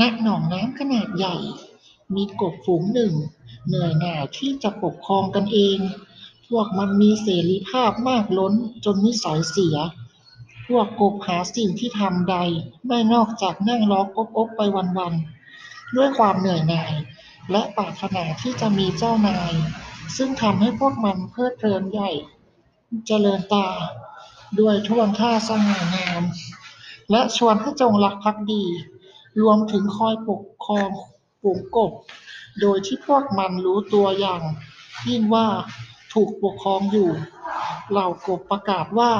ณหนองน้ำขนาดใหญ่ มีกบฝูงหนึ่ง เหนื่อยหน่ายที่จะปกครองกันเอง พวกมันมีเสรีภาพมากล้นจนนิสัยเสีย พวกกบหาสิ่งที่ทำใด ไม่นอกจากนั่งร้องอบอบไปวันๆ ด้วยความเหนื่อยหน่าย และปรารถนาที่จะมีเจ้านาย ซึ่งทำให้พวกมันเพลิดเพลินใหญ่ เจริญตา ด้วยท่วงท่าสง่างาม และชวนให้จงรักภักดี รวมถึงคอยปกครองฝูงกบ โดยที่พวกมันรู้ตัวอย่างยิ่งว่าถูกปกครองอยู่ เหล่ากบประกาศว่า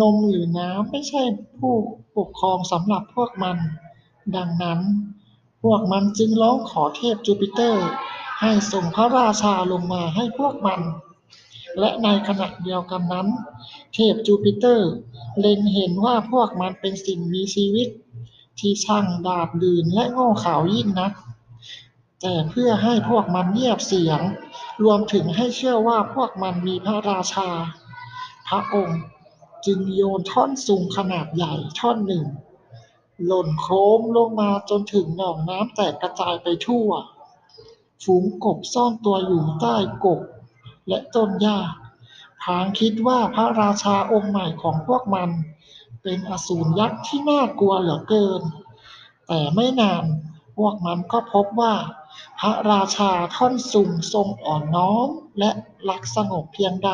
นมหรือน้ำไม่ใช่ผู้ปกครองสำหรับพวกมัน ดังนั้น พวกมันจึงร้องขอเทพจูปิเตอร์ ให้ส่งพระราชาลงมาให้พวกมัน และในขณะเดียวกันนั้น เทพจูปิเตอร์ เล็งเห็นว่าพวกมันเป็นสิ่งมีชีวิต ที่ช่างดาบดื่นและโง่เขลายิ่งนัก แต่เพื่อให้พวกมันเงียบเสียง รวมถึงให้เชื่อว่าพวกมันมีพระราชา พระองค์จึงโยนท่อนสูงขนาดใหญ่ท่อนหนึ่ง หล่นโครมลงมาจนถึงหนองน้ำแตกกระจายไปทั่ว ฝูงกบซ่อนตัวอยู่ใต้กกและต้นหญ้าพางคิดว่าพระราชาองค์ใหม่ของพวกมัน เป็นอสูรยักษ์ที่น่ากลัวเหลือเกิน แต่ไม่นานพวกมันก็พบว่า พระราชาท่อนสูงทรงอ่อนน้อมและรักสงบเพียงใด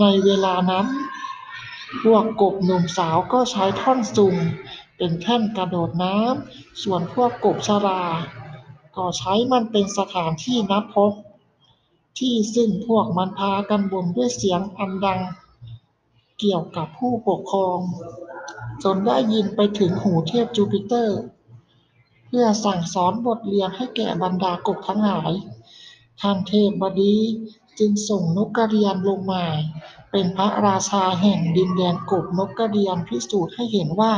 ในเวลานั้น พวกกบหนุ่มสาวก็ใช้ท่อนสูงเป็นแท่นกระโดดน้ำ ส่วนพวกกบชรา ก็ใช้มันเป็นสถานที่นัดพบ ที่ซึ่งพวกมันพากันบ่นด้วยเสียงอันดัง เกี่ยวกับผู้ปกครอง จนได้ยินไปถึงหูเทพจูปิเตอร์ เพื่อสั่งสอนบทเรียนให้แก่บรรดากบทั้งหลาย ท่านเทพบดีจึงส่งนกกระเรียนลงมา เป็นพระราชาแห่งดินแดนกบนกกระเรียนพิสูจน์ให้เห็นว่า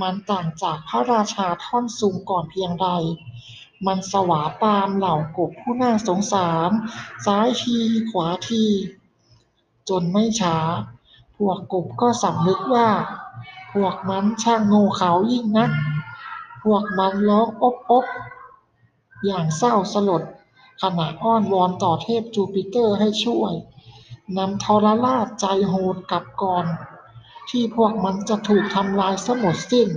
มันต่างจากพระราชาท่อนสูงก่อนเพียงใด มันสวาปามเหล่ากบผู้น่าสงสาร ซ้ายทีขวาที จนไม่ช้า พวกกบก็สำนึกว่า พวกมันช่างโง่เขลายิ่งนัก พวกมันร้องอบอบอย่างเศร้าสลดขณะอ้อนวอนต่อเทพจูปิเตอร์ให้ช่วยนำทรราชใจโหดกลับก่อน ที่พวกมันจะถูกทำลายซะหมดสิ้น